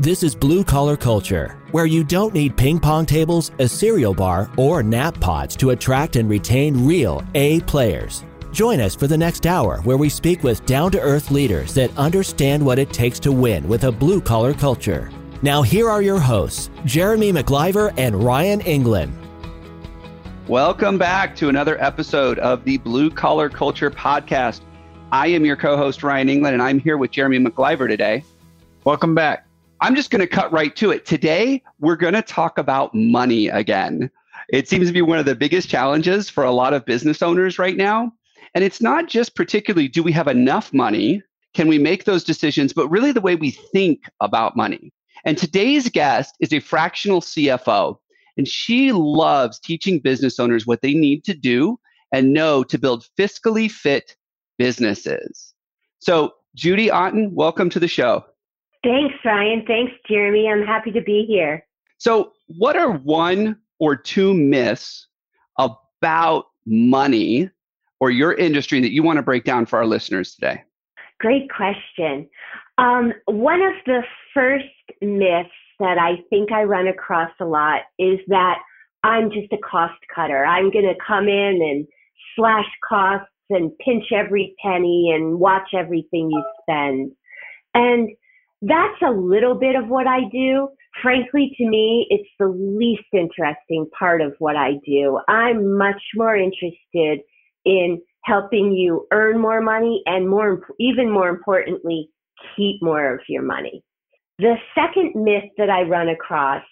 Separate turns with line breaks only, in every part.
This is Blue Collar Culture, where you don't need ping pong tables, a cereal bar, or nap pods to attract and retain real A players. Join us for the next hour where we speak with down to earth leaders that understand what it takes to win with a blue collar culture. Now, here are your hosts, Jeremy McLiver and Ryan England.
Welcome back to another episode of the Blue Collar Culture Podcast. I am your co host, Ryan England, and I'm here with Jeremy McLiver today.
Welcome back.
I'm just going to cut right to it. Today, we're going to talk about money again. It seems to be one of the biggest challenges for a lot of business owners right now. And it's not just particularly do we have enough money? Can we make those decisions? But really the way we think about money. And today's guest is a fractional CFO. And she loves teaching business owners what they need to do and know to build fiscally fit businesses. So, Judy Otten, welcome to the show.
Thanks, Ryan. Thanks, Jeremy. I'm happy to be here.
So, what are one or two myths about money or your industry that you want to break down for our listeners today?
Great question. Um, one of the first myths that I think I run across a lot is that I'm just a cost cutter. I'm going to come in and slash costs and pinch every penny and watch everything you spend. And that's a little bit of what I do. Frankly, to me, it's the least interesting part of what I do. I'm much more interested in helping you earn more money and more, even more importantly, keep more of your money. The second myth that I run across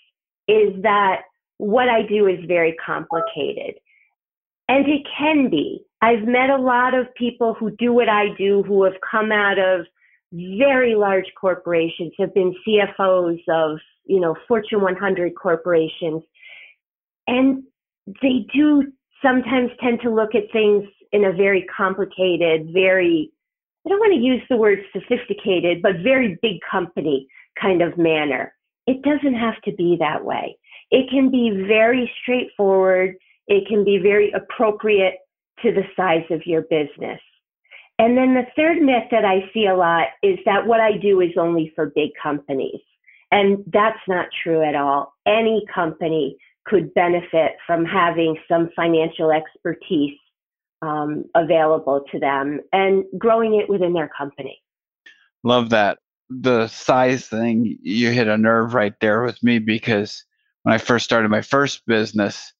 is that what I do is very complicated. And it can be. I've met a lot of people who do what I do who have come out of very large corporations, have been CFOs of, you know, Fortune 100 corporations. And they do sometimes tend to look at things in a very complicated, very, I don't want to use the word sophisticated, but very big company kind of manner. It doesn't have to be that way. It can be very straightforward. It can be very appropriate to the size of your business. And then the third myth that I see a lot is that what I do is only for big companies. And that's not true at all. Any company could benefit from having some financial expertise um, available to them and growing it within their company.
Love that the size thing, you hit a nerve right there with me because when I first started my first business,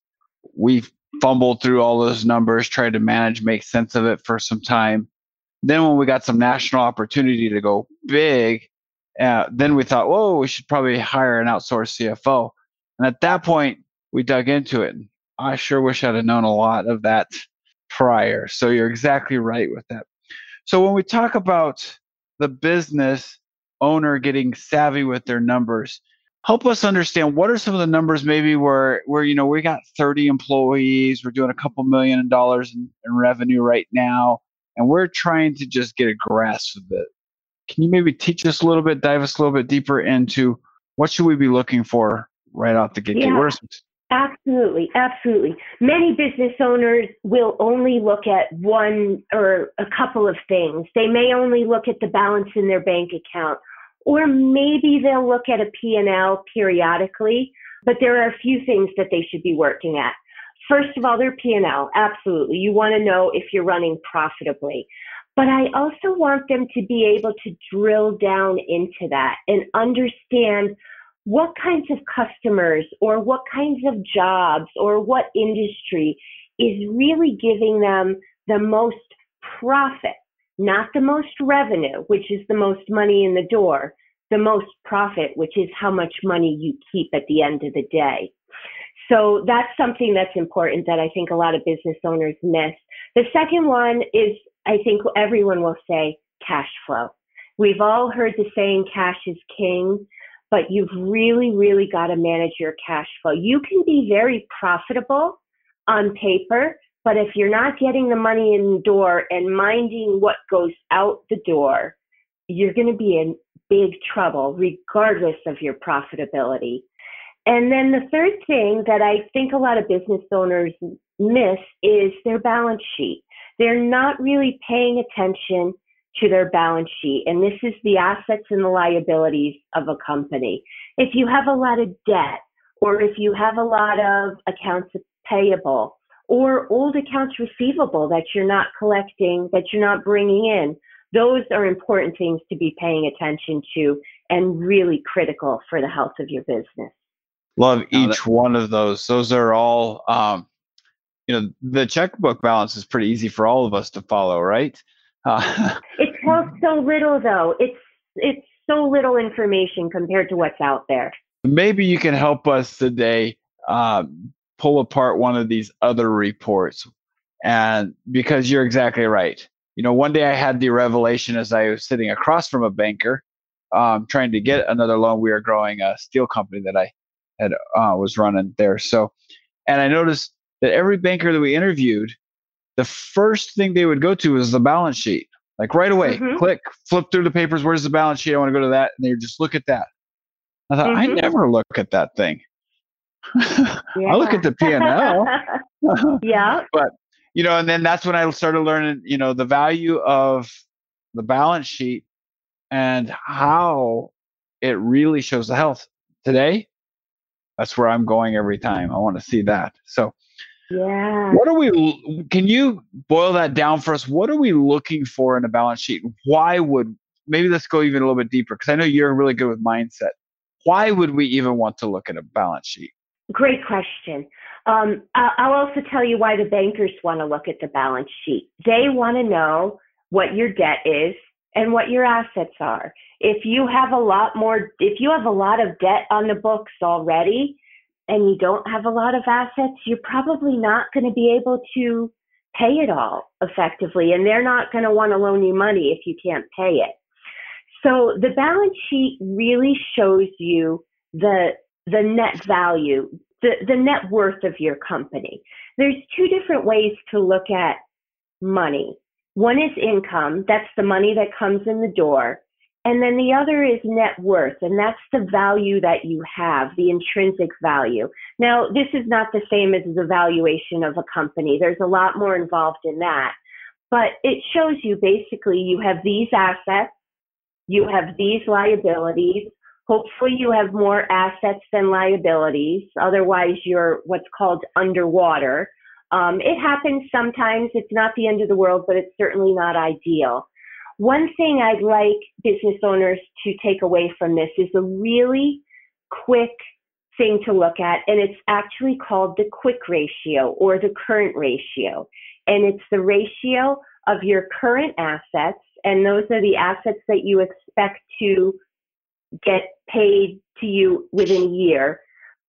we fumbled through all those numbers, tried to manage, make sense of it for some time. Then when we got some national opportunity to go big, uh, then we thought, whoa, we should probably hire an outsourced CFO. And at that point, we dug into it. I sure wish I'd have known a lot of that prior. So you're exactly right with that. So when we talk about the business owner getting savvy with their numbers help us understand what are some of the numbers maybe where where you know we got 30 employees we're doing a couple million dollars in, in revenue right now and we're trying to just get a grasp of it can you maybe teach us a little bit dive us a little bit deeper into what should we be looking for right out the gate
yeah. Absolutely, absolutely. Many business owners will only look at one or a couple of things. They may only look at the balance in their bank account, or maybe they'll look at a P&L periodically, but there are a few things that they should be working at. First of all, their P&L, absolutely. You want to know if you're running profitably. But I also want them to be able to drill down into that and understand what kinds of customers or what kinds of jobs or what industry is really giving them the most profit, not the most revenue, which is the most money in the door, the most profit, which is how much money you keep at the end of the day. So that's something that's important that I think a lot of business owners miss. The second one is, I think everyone will say cash flow. We've all heard the saying cash is king but you've really, really got to manage your cash flow. You can be very profitable on paper, but if you're not getting the money in the door and minding what goes out the door, you're going to be in big trouble regardless of your profitability. And then the third thing that I think a lot of business owners miss is their balance sheet. They're not really paying attention to their balance sheet. And this is the assets and the liabilities of a company. If you have a lot of debt, or if you have a lot of accounts payable, or old accounts receivable that you're not collecting, that you're not bringing in, those are important things to be paying attention to and really critical for the health of your business.
Love each one of those. Those are all, um, you know, the checkbook balance is pretty easy for all of us to follow, right?
Uh, it tells so little, though. It's it's so little information compared to what's out there.
Maybe you can help us today um, pull apart one of these other reports, and because you're exactly right. You know, one day I had the revelation as I was sitting across from a banker, um, trying to get another loan. We were growing a steel company that I had uh, was running there. So, and I noticed that every banker that we interviewed, the first thing they would go to was the balance sheet. Like right away, mm-hmm. click, flip through the papers. Where's the balance sheet? I want to go to that. And they just look at that. I thought, mm-hmm. I never look at that thing. I look at the P and
L. yeah.
But you know, and then that's when I started learning, you know, the value of the balance sheet and how it really shows the health. Today, that's where I'm going every time. I want to see that. So,
yeah.
What are we? Can you boil that down for us? What are we looking for in a balance sheet? Why would maybe let's go even a little bit deeper because I know you're really good with mindset. Why would we even want to look at a balance sheet?
Great question. Um, I'll also tell you why the bankers want to look at the balance sheet. They want to know what your debt is and what your assets are. If you have a lot more, if you have a lot of debt on the books already, and you don't have a lot of assets, you're probably not going to be able to pay it all effectively. And they're not going to want to loan you money if you can't pay it. So the balance sheet really shows you the, the net value, the, the net worth of your company. There's two different ways to look at money. One is income. That's the money that comes in the door. And then the other is net worth, and that's the value that you have, the intrinsic value. Now, this is not the same as the valuation of a company. There's a lot more involved in that. But it shows you basically you have these assets, you have these liabilities. Hopefully, you have more assets than liabilities. Otherwise, you're what's called underwater. Um, it happens sometimes. It's not the end of the world, but it's certainly not ideal. One thing I'd like business owners to take away from this is a really quick thing to look at, and it's actually called the quick ratio or the current ratio. And it's the ratio of your current assets, and those are the assets that you expect to get paid to you within a year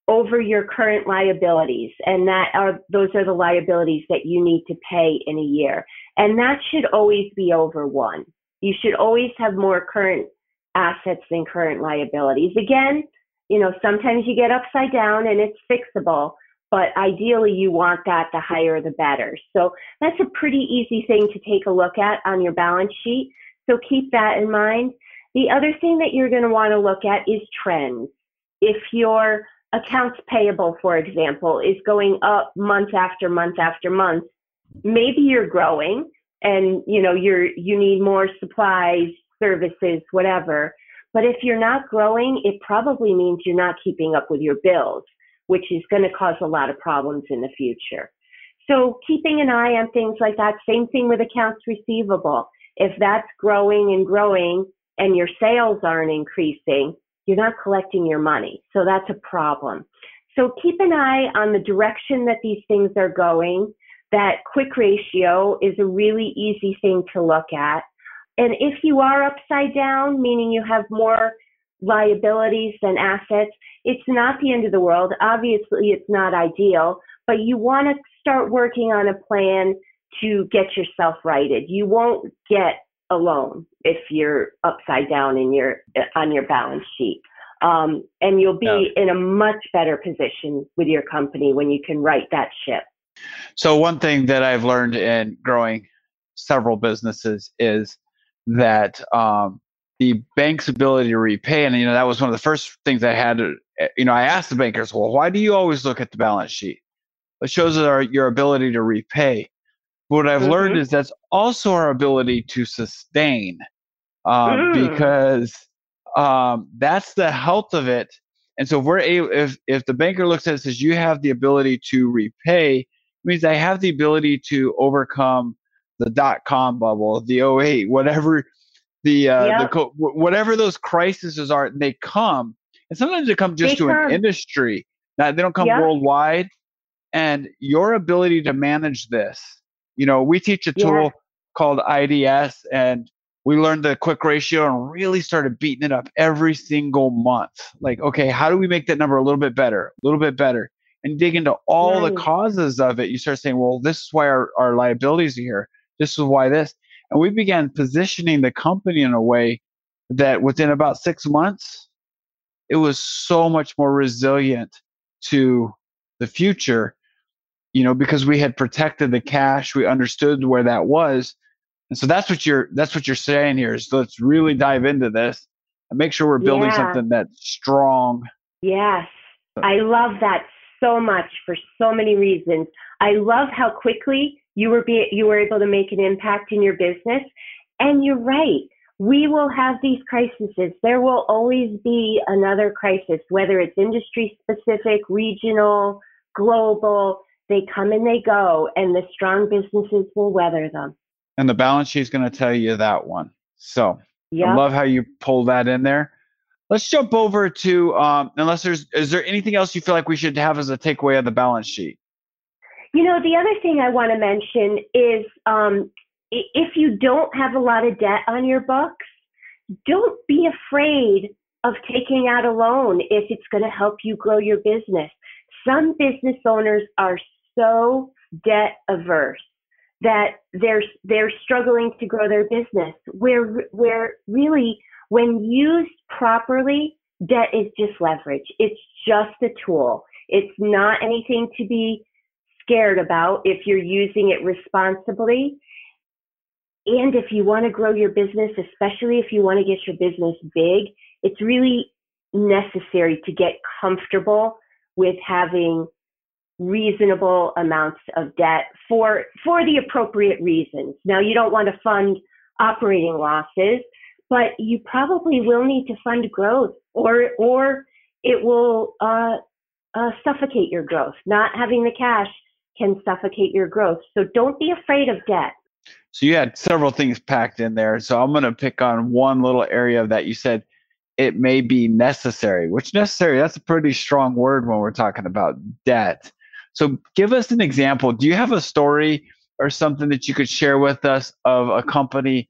over your current liabilities. And that are those are the liabilities that you need to pay in a year. And that should always be over one you should always have more current assets than current liabilities. Again, you know, sometimes you get upside down and it's fixable, but ideally you want that the higher the better. So that's a pretty easy thing to take a look at on your balance sheet. So keep that in mind. The other thing that you're going to want to look at is trends. If your accounts payable, for example, is going up month after month after month, maybe you're growing and you know you're you need more supplies services whatever. But if you're not growing it probably means you're not keeping up with your bills which is going to cause a lot of problems in the future. So keeping an eye on things like that same thing with accounts receivable. If that's growing and growing and your sales aren't increasing you're not collecting your money. So that's a problem. So keep an eye on the direction that these things are going that quick ratio is a really easy thing to look at. And if you are upside down, meaning you have more liabilities than assets, it's not the end of the world. Obviously, it's not ideal, but you want to start working on a plan to get yourself righted. You won't get a loan if you're upside down in your on your balance sheet. Um, and you'll be in a much better position with your company when you can right that ship.
So one thing that I've learned in growing several businesses is that um, the bank's ability to repay, and you know that was one of the first things I had. To, you know, I asked the bankers, "Well, why do you always look at the balance sheet? It shows our, your ability to repay." But what I've
Mhm.
learned is that's also our ability to sustain um,
Mm.
because um, that's the health of it. And so if we're able, if if the banker looks at it and says you have the ability to repay, means I have the ability to overcome the dot com bubble, the 08, whatever the uh, the
Yep.
co- whatever those crises are, they come, and sometimes they come just
They
to
come.
an industry. Now they don't come
Yep.
worldwide. And your ability to manage this, you know, we teach a
Yeah.
tool called IDS, and we learned the quick ratio and really started beating it up every single month. Like, okay, how do we make that number a little bit better, a little bit better, and dig into all the causes of it? You start saying, well, this is why our, our liabilities are here. This is why this. And we began positioning the company in a way that within about six months, it was so much more resilient to the future, you know, because we had protected the cash, we understood where that was. And so that's what you're that's what you're saying here is let's really dive into this and make sure we're building
Yeah.
something that's strong.
Yes, I love that so much for so many reasons. I love how quickly you were be, you were able to make an impact in your business, and you're right. We will have these crises. There will always be another crisis, whether it's industry specific, regional, global. They come and they go, and the strong businesses will weather them.
And the balance sheet's going to tell you that one. So I love how you pull that in there. Let's jump over to um, unless there's is there anything else you feel like we should have as a takeaway of the balance sheet?
You know, the other thing I want to mention is um, if you don't have a lot of debt on your books, don't be afraid of taking out a loan if it's going to help you grow your business. Some business owners are so debt averse that they're they're struggling to grow their business. Where where really when used properly, debt is just leverage. It's just a tool. It's not anything to be scared about if you're using it responsibly. And if you want to grow your business, especially if you want to get your business big, it's really necessary to get comfortable with having reasonable amounts of debt for for the appropriate reasons. Now you don't want to fund operating losses, but you probably will need to fund growth or or it will uh, uh, suffocate your growth. Not having the cash can suffocate your growth. So don't be afraid of debt.
So you had several things packed in there. So I'm going to pick on one little area that. You said it may be necessary, which necessary, that's a pretty strong word when we're talking about debt. So give us an example. Do you have a story or something that you could share with us of a company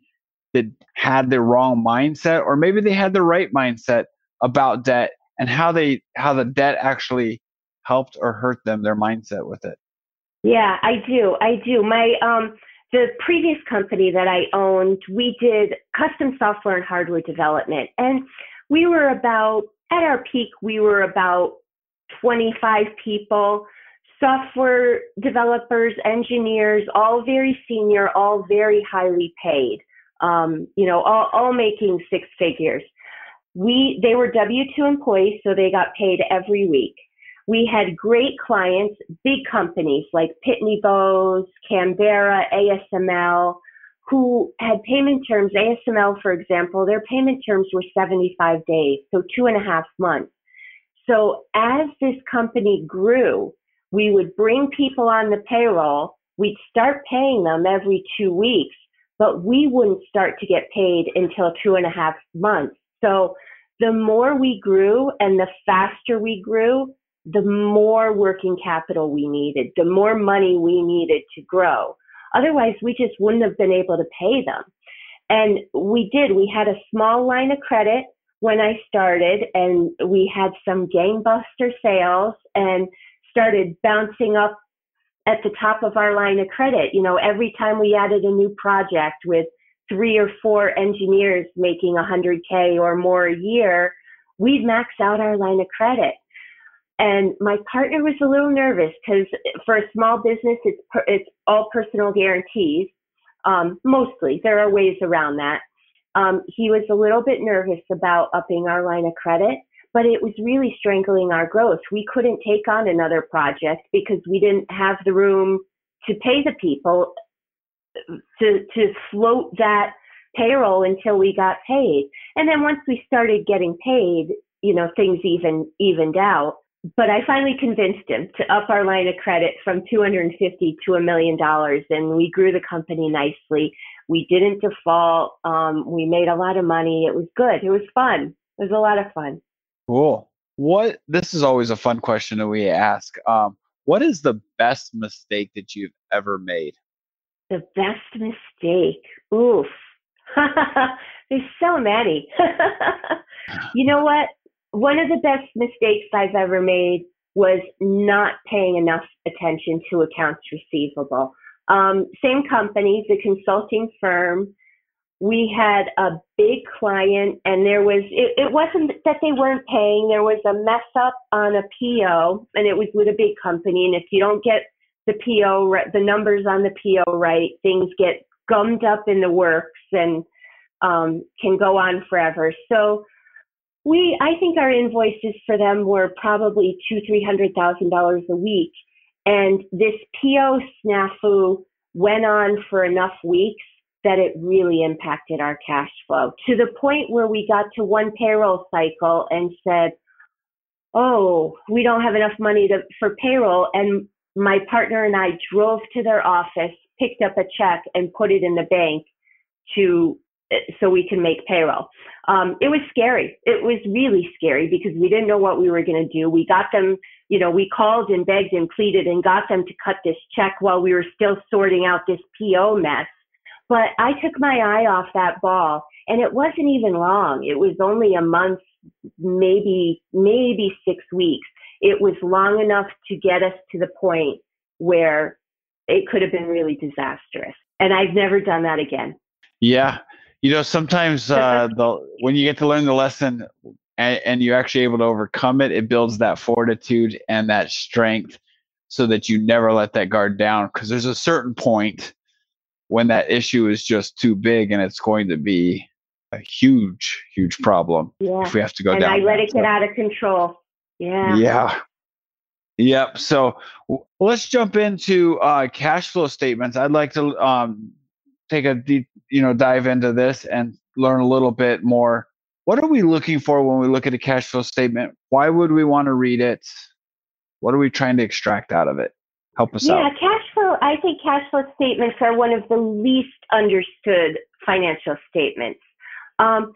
that had the wrong mindset or maybe they had the right mindset about debt and how they how the debt actually helped or hurt them their mindset with it?
Yeah, I do. I do. My um the previous company that I owned, we did custom software and hardware development. And we were about at our peak, we were about 25 people, software developers, engineers, all very senior, all very highly paid. Um, you know, all, all making six figures. We they were W2 employees, so they got paid every week. We had great clients, big companies like Pitney Bowes, Canberra, ASML, who had payment terms. ASML, for example, their payment terms were 75 days, so two and a half months. So as this company grew, we would bring people on the payroll. We'd start paying them every two weeks, but we wouldn't start to get paid until two and a half months. So the more we grew and the faster we grew, the more working capital we needed, the more money we needed to grow. Otherwise, we just wouldn't have been able to pay them. And we did. We had a small line of credit when I started, and we had some gangbuster sales and started bouncing up at the top of our line of credit. You know, every time we added a new project with three or four engineers making 100K or more a year, we'd max out our line of credit. And my partner was a little nervous because for a small business, it's per, it's all personal guarantees. Um, mostly, there are ways around that. Um, he was a little bit nervous about upping our line of credit, but it was really strangling our growth. We couldn't take on another project because we didn't have the room to pay the people to to float that payroll until we got paid. And then once we started getting paid, you know, things even evened out. But I finally convinced him to up our line of credit from 250 to a million dollars, and we grew the company nicely. We didn't default. Um, we made a lot of money. It was good. It was fun. It was a lot of fun.
Cool. What? This is always a fun question that we ask. Um, what is the best mistake that you've ever made?
The best mistake. Oof. There's so many. you know what? One of the best mistakes I've ever made was not paying enough attention to accounts receivable. Um, same company, the consulting firm. We had a big client, and there was, it, it wasn't that they weren't paying, there was a mess up on a PO, and it was with a big company. And if you don't get the PO, the numbers on the PO right, things get gummed up in the works and um, can go on forever. So we, I think our invoices for them were probably two, three hundred thousand dollars a week, and this PO snafu went on for enough weeks that it really impacted our cash flow to the point where we got to one payroll cycle and said, "Oh, we don't have enough money to, for payroll," and my partner and I drove to their office, picked up a check, and put it in the bank to so we can make payroll. Um, it was scary. It was really scary because we didn't know what we were going to do. We got them, you know, we called and begged and pleaded and got them to cut this check while we were still sorting out this PO mess. But I took my eye off that ball and it wasn't even long. It was only a month, maybe, maybe six weeks. It was long enough to get us to the point where it could have been really disastrous. And I've never done that again.
Yeah, you know sometimes uh, the when you get to learn the lesson and, and you're actually able to overcome it, it builds that fortitude and that strength so that you never let that guard down. Because there's a certain point when that issue is just too big and it's going to be a huge, huge problem
yeah.
if we have to go
and
down.
And I let it get out of control. Yeah.
Yeah. Yep. So w- let's jump into uh, cash flow statements. I'd like to um, take a deep, you know, dive into this and learn a little bit more. What are we looking for when we look at a cash flow statement? Why would we want to read it? What are we trying to extract out of it? Help us
yeah,
out.
Yeah, cash. I think cash flow statements are one of the least understood financial statements. Um,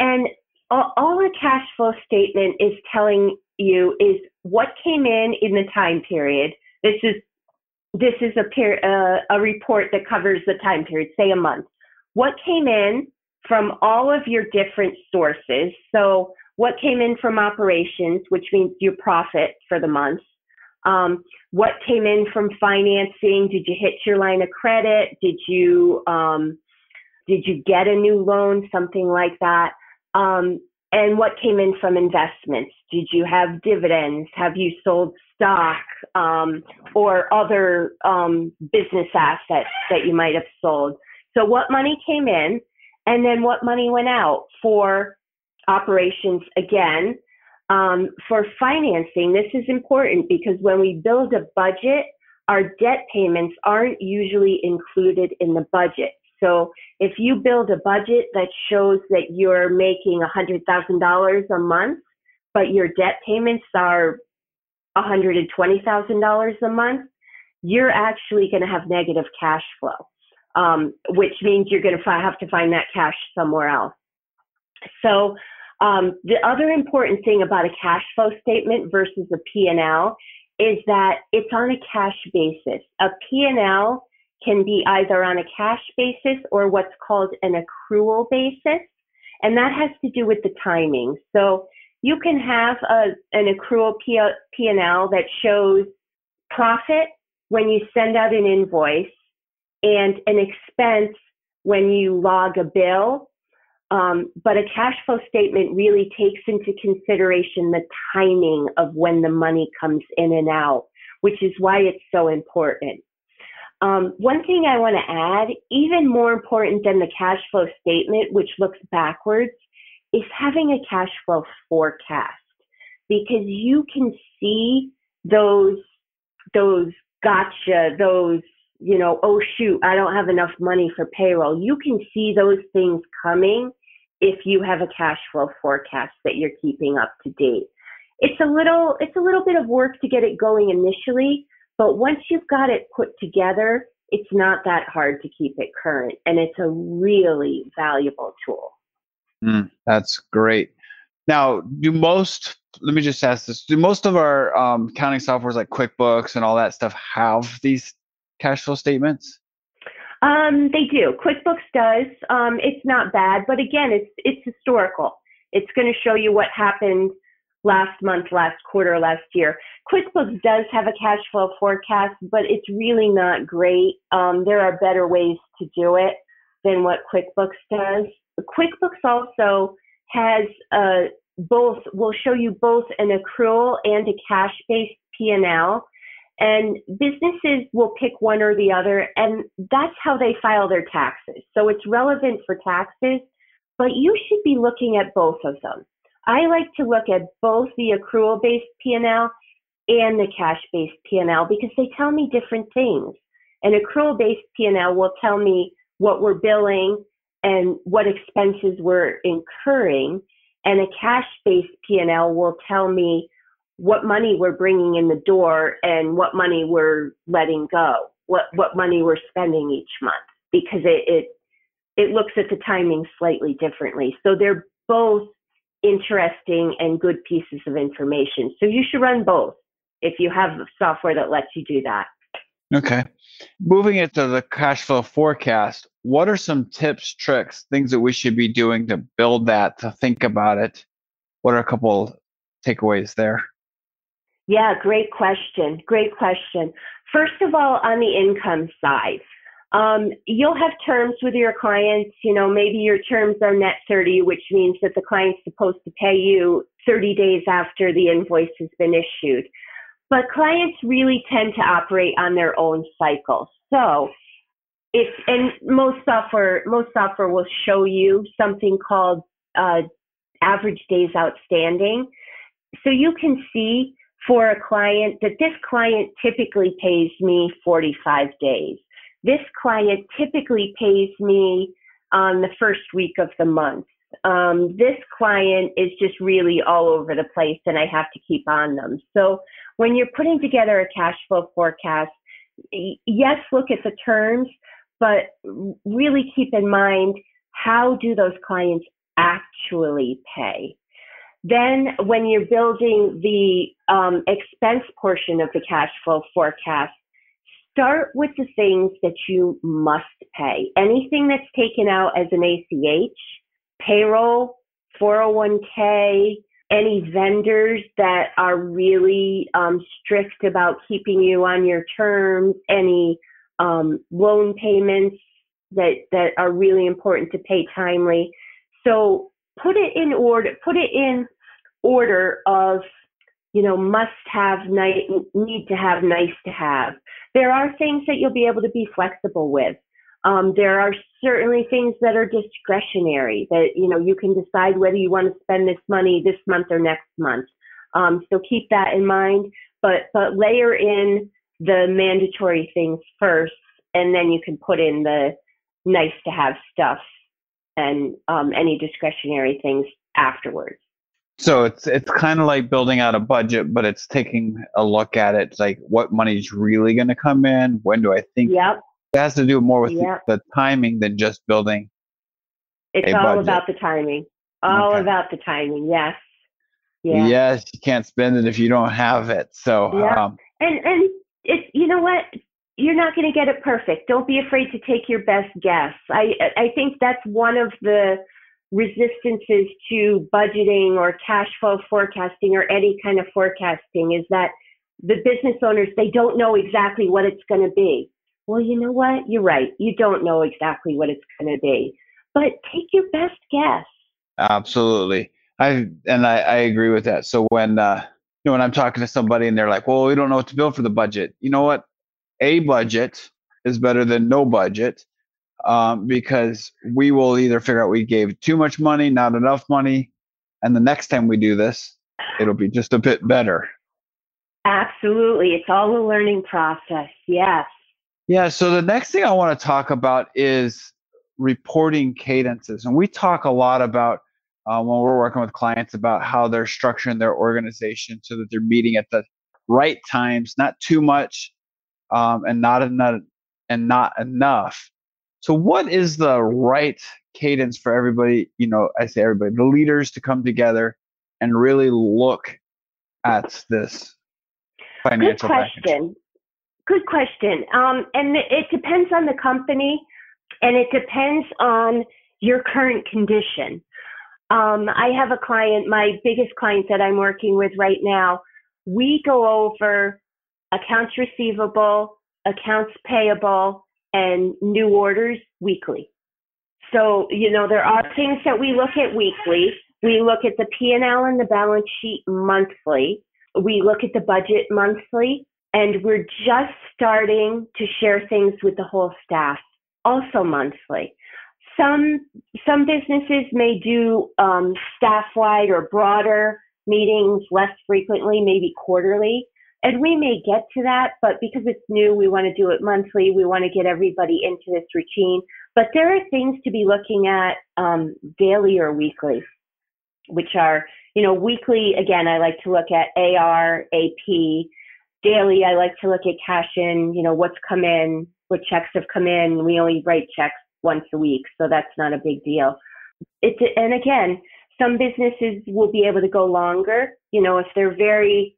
and all, a cash flow statement is telling you is what came in in the time period. This is this is a, uh, a report that covers the time period, say a month. What came in from all of your different sources? So, what came in from operations, which means your profit for the month? Um, what came in from financing? Did you hit your line of credit? Did you um, did you get a new loan? Something like that. Um, and what came in from investments? Did you have dividends? Have you sold stock um, or other um, business assets that you might have sold? So, what money came in, and then what money went out for operations again? Um, for financing, this is important because when we build a budget, our debt payments aren't usually included in the budget. So if you build a budget that shows that you're making $100,000 a month, but your debt payments are $120,000 a month, you're actually going to have negative cash flow, um, which means you're going to have to find that cash somewhere else. So um, the other important thing about a cash flow statement versus a P&L is that it's on a cash basis. A P&L can be either on a cash basis or what's called an accrual basis. And that has to do with the timing. So you can have a, an accrual P&L that shows profit when you send out an invoice and an expense when you log a bill. Um, but a cash flow statement really takes into consideration the timing of when the money comes in and out, which is why it's so important. Um, one thing I want to add, even more important than the cash flow statement, which looks backwards, is having a cash flow forecast because you can see those those gotcha, those you know, oh shoot, I don't have enough money for payroll. You can see those things coming if you have a cash flow forecast that you're keeping up to date. It's a little it's a little bit of work to get it going initially, but once you've got it put together, it's not that hard to keep it current and it's a really valuable tool.
Mm, that's great. Now, do most let me just ask this: Do most of our um, accounting softwares like QuickBooks and all that stuff have these cash flow statements?
Um, they do. QuickBooks does. Um, it's not bad, but again, it's it's historical. It's going to show you what happened last month, last quarter, last year. QuickBooks does have a cash flow forecast, but it's really not great. Um, there are better ways to do it than what QuickBooks does. QuickBooks also has uh, both will show you both an accrual and a cash-based P&L and businesses will pick one or the other, and that's how they file their taxes. So it's relevant for taxes, but you should be looking at both of them. I like to look at both the accrual-based P&L and the cash-based P&L because they tell me different things. An accrual-based P&L will tell me what we're billing and what expenses we're incurring, and a cash-based P&L will tell me what money we're bringing in the door and what money we're letting go, what what money we're spending each month, because it it, it looks at the timing slightly differently. So they're both interesting and good pieces of information. So you should run both if you have software that lets you do that.
Okay. Moving it to the cash flow forecast, what are some tips, tricks, things that we should be doing to build that, to think about it? What are a couple takeaways there?
Yeah, great question. Great question. First of all, on the income side, um, you'll have terms with your clients. You know, maybe your terms are net 30, which means that the client's supposed to pay you 30 days after the invoice has been issued. But clients really tend to operate on their own cycle. So if, and most software, most software will show you something called uh, average days outstanding. So you can see for a client that this client typically pays me 45 days. This client typically pays me on the first week of the month. Um, this client is just really all over the place and I have to keep on them. So when you're putting together a cash flow forecast, yes, look at the terms, but really keep in mind how do those clients actually pay? Then, when you're building the um, expense portion of the cash flow forecast, start with the things that you must pay. Anything that's taken out as an ACH, payroll, 401k, any vendors that are really um, strict about keeping you on your terms, any um, loan payments that, that are really important to pay timely. So put it in order, put it in order of, you know, must have, need to have, nice to have. There are things that you'll be able to be flexible with. Um, there are certainly things that are discretionary that, you know, you can decide whether you want to spend this money this month or next month. Um, so keep that in mind, but, but layer in the mandatory things first, and then you can put in the nice to have stuff and um, any discretionary things afterwards.
So it's it's kind of like building out a budget, but it's taking a look at it. It's like what money is really going to come in. When do I think?
Yep.
It has to do more with yep. the, the timing than just building.
It's all budget. about the timing. All okay. about the timing. Yes.
Yeah. Yes, you can't spend it if you don't have it. So.
Yeah. Um, and and it's you know what you're not going to get it perfect. Don't be afraid to take your best guess. I I think that's one of the resistances to budgeting or cash flow forecasting or any kind of forecasting is that the business owners they don't know exactly what it's going to be. Well, you know what? You're right. You don't know exactly what it's going to be, but take your best guess.
Absolutely. I and I, I agree with that. So when uh, you know when I'm talking to somebody and they're like, "Well, we don't know what to build for the budget," you know what? A budget is better than no budget um, because we will either figure out we gave too much money, not enough money, and the next time we do this, it'll be just a bit better.
Absolutely. It's all a learning process. Yes.
Yeah. So the next thing I want to talk about is reporting cadences. And we talk a lot about uh, when we're working with clients about how they're structuring their organization so that they're meeting at the right times, not too much um, and not enough and not enough. So what is the right cadence for everybody, you know, I say everybody, the leaders to come together and really look at this financial
Good question.
Package?
Good question. Um, and it depends on the company and it depends on your current condition. Um, I have a client, my biggest client that I'm working with right now. We go over accounts receivable, accounts payable, and new orders weekly. So, you know, there are things that we look at weekly. We look at the P&L and the balance sheet monthly. We look at the budget monthly. And we're just starting to share things with the whole staff also monthly. Some some businesses may do um, staff-wide or broader meetings less frequently, maybe quarterly, and we may get to that. But because it's new, we want to do it monthly. We want to get everybody into this routine. But there are things to be looking at um, daily or weekly, which are you know weekly. Again, I like to look at AR, AP. Daily, I like to look at cash in. You know what's come in, what checks have come in. We only write checks once a week, so that's not a big deal. It's and again, some businesses will be able to go longer. You know, if they're very,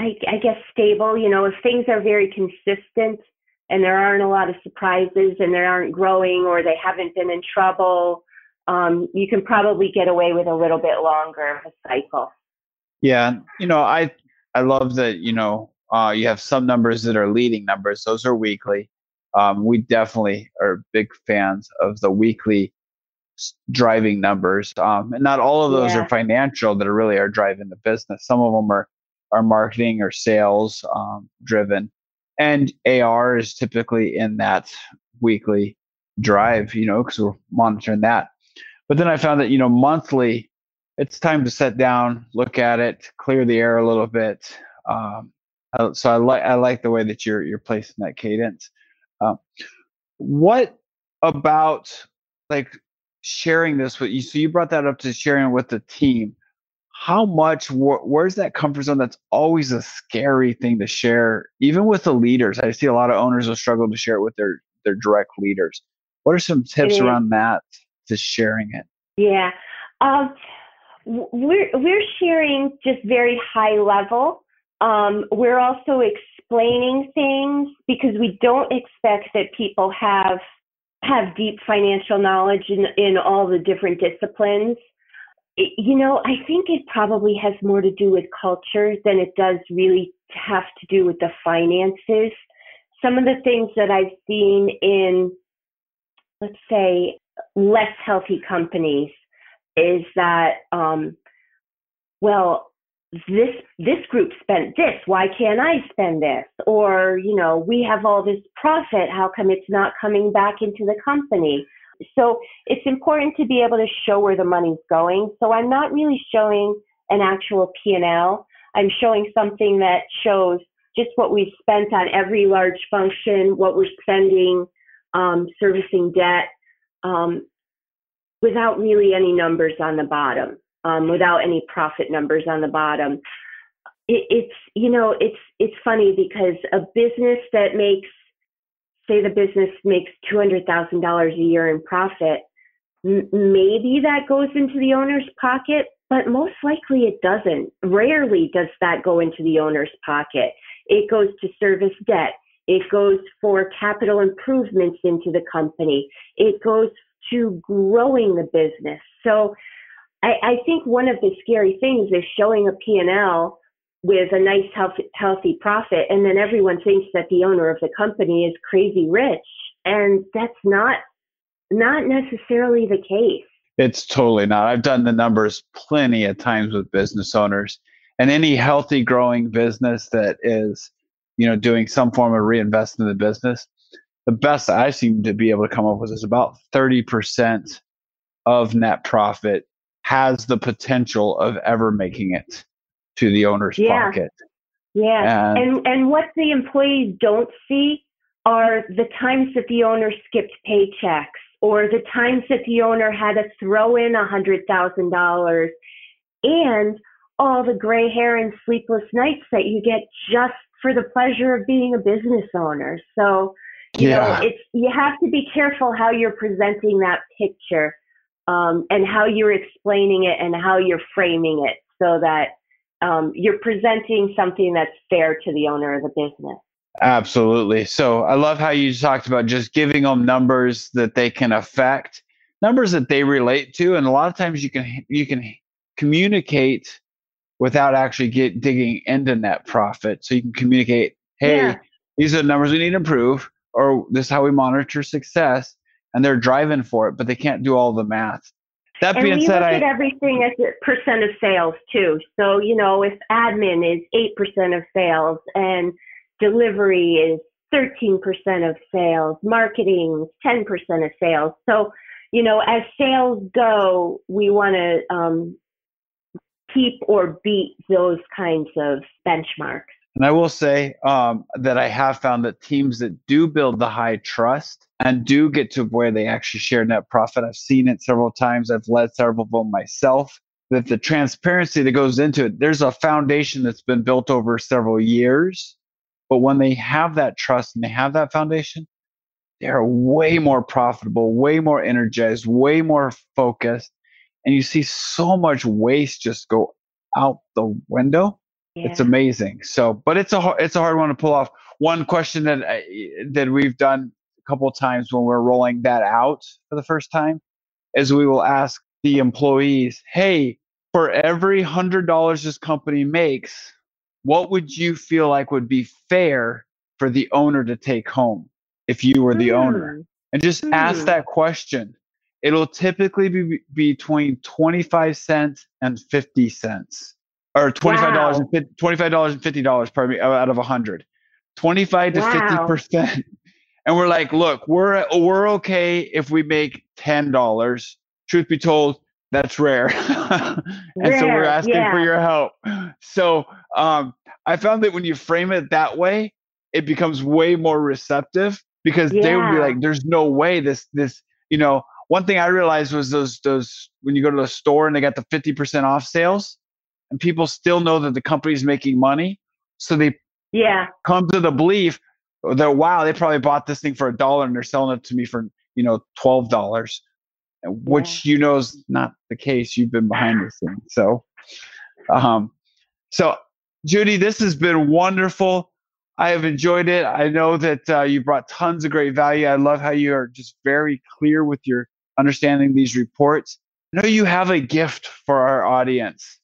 I, I guess, stable. You know, if things are very consistent and there aren't a lot of surprises and they aren't growing or they haven't been in trouble, um, you can probably get away with a little bit longer of a cycle.
Yeah, you know, I I love that. You know, uh, you have some numbers that are leading numbers; those are weekly um, we definitely are big fans of the weekly driving numbers. Um, and not all of those yeah. are financial that are really are driving the business. Some of them are are marketing or sales um, driven, and AR is typically in that weekly drive. You know, because we're monitoring that. But then I found that you know monthly, it's time to sit down, look at it, clear the air a little bit. Um, so I like I like the way that you're you're placing that cadence. Uh, what about like sharing this with you? So you brought that up to sharing with the team. How much? Wh- where's that comfort zone? That's always a scary thing to share, even with the leaders. I see a lot of owners will struggle to share it with their their direct leaders. What are some tips around that to sharing it?
Yeah, um, we're we're sharing just very high level. Um, we're also explaining things because we don't expect that people have have deep financial knowledge in, in all the different disciplines. You know, I think it probably has more to do with culture than it does really have to do with the finances. Some of the things that I've seen in, let's say, less healthy companies is that, um, well, this this group spent this why can't i spend this or you know we have all this profit how come it's not coming back into the company so it's important to be able to show where the money's going so i'm not really showing an actual p&l i'm showing something that shows just what we've spent on every large function what we're spending um, servicing debt um, without really any numbers on the bottom um, without any profit numbers on the bottom. It, it's you know it's it's funny because a business that makes say the business makes two hundred thousand dollars a year in profit, m- maybe that goes into the owner's pocket, but most likely it doesn't. Rarely does that go into the owner's pocket. It goes to service debt. It goes for capital improvements into the company. It goes to growing the business. So I, I think one of the scary things is showing a P&L with a nice healthy, healthy profit and then everyone thinks that the owner of the company is crazy rich and that's not not necessarily the case.
It's totally not. I've done the numbers plenty of times with business owners and any healthy growing business that is you know doing some form of reinvestment in the business the best i seem to be able to come up with is about 30% of net profit has the potential of ever making it to the owner's yeah. pocket.
Yeah. And, and and what the employees don't see are the times that the owner skipped paychecks or the times that the owner had to throw in a hundred thousand dollars and all the gray hair and sleepless nights that you get just for the pleasure of being a business owner. So, you yeah. know, it's you have to be careful how you're presenting that picture um, and how you're explaining it and how you're framing it so that um, you're presenting something that's fair to the owner of the business.
Absolutely. So I love how you talked about just giving them numbers that they can affect, numbers that they relate to, and a lot of times you can you can communicate without actually get digging into net profit. So you can communicate, hey, yeah. these are the numbers we need to improve, or this is how we monitor success, and they're driving for it, but they can't do all the math.
That and being we said, look I, at everything as a percent of sales too. So you know, if admin is eight percent of sales and delivery is thirteen percent of sales, marketing ten percent of sales. So you know, as sales go, we want to um, keep or beat those kinds of benchmarks.
And I will say um, that I have found that teams that do build the high trust and do get to where they actually share net profit, I've seen it several times. I've led several of them myself. That the transparency that goes into it, there's a foundation that's been built over several years. But when they have that trust and they have that foundation, they're way more profitable, way more energized, way more focused. And you see so much waste just go out the window yeah. It's amazing. So, but it's a it's a hard one to pull off. One question that that we've done couple of times when we're rolling that out for the first time is we will ask the employees, "Hey, for every hundred dollars this company makes, what would you feel like would be fair for the owner to take home if you were the mm. owner?" And just mm. ask that question. It'll typically be between 25 cents and 50 cents or twenty-five dollars wow. and twenty-five dollars and fifty dollars, pardon me, out of a hundred. Twenty-five to fifty wow. percent. And we're like, look, we're we're okay if we make ten dollars. Truth be told, that's rare. and rare, so we're asking yeah. for your help. So um, I found that when you frame it that way, it becomes way more receptive because yeah. they would be like, there's no way this this you know. One thing I realized was those those when you go to the store and they got the fifty percent off sales and people still know that the company's making money. So they
yeah
come to the belief that wow, they probably bought this thing for a dollar and they're selling it to me for you know twelve dollars, which yeah. you know is not the case. You've been behind the scenes, so um, so Judy, this has been wonderful. I have enjoyed it. I know that uh, you brought tons of great value. I love how you are just very clear with your understanding these reports. I know you have a gift for our audience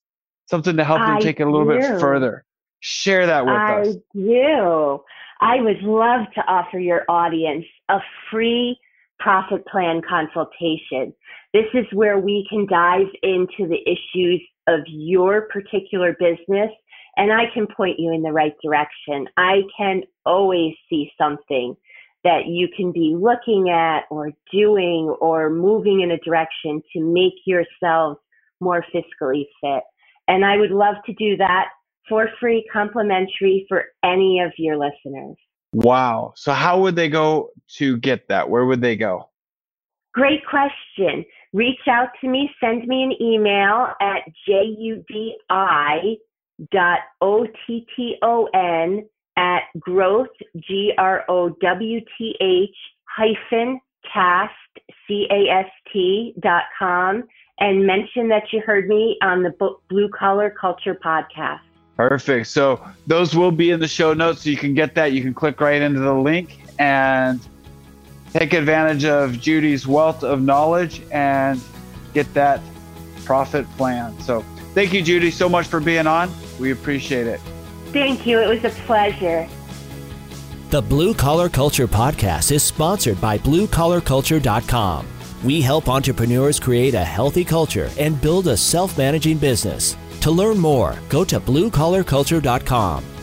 something to help them take it a little do. bit further. Share that with
I
us.
I do. I would love to offer your audience a free profit plan consultation. This is where we can dive into the issues of your particular business and I can point you in the right direction. I can always see something that you can be looking at or doing or moving in a direction to make yourselves more fiscally fit. And I would love to do that for free, complimentary for any of your listeners.
Wow. So, how would they go to get that? Where would they go?
Great question. Reach out to me, send me an email at judi dot O-T-T-O-N at growth, G-R-O-W-T-H hyphen cast, C-A-S-T dot com and mention that you heard me on the Blue Collar Culture podcast.
Perfect. So those will be in the show notes. So you can get that. You can click right into the link and take advantage of Judy's wealth of knowledge and get that profit plan. So thank you, Judy, so much for being on. We appreciate it.
Thank you. It was a pleasure.
The Blue Collar Culture podcast is sponsored by BlueCollarCulture.com we help entrepreneurs create a healthy culture and build a self managing business. To learn more, go to bluecollarculture.com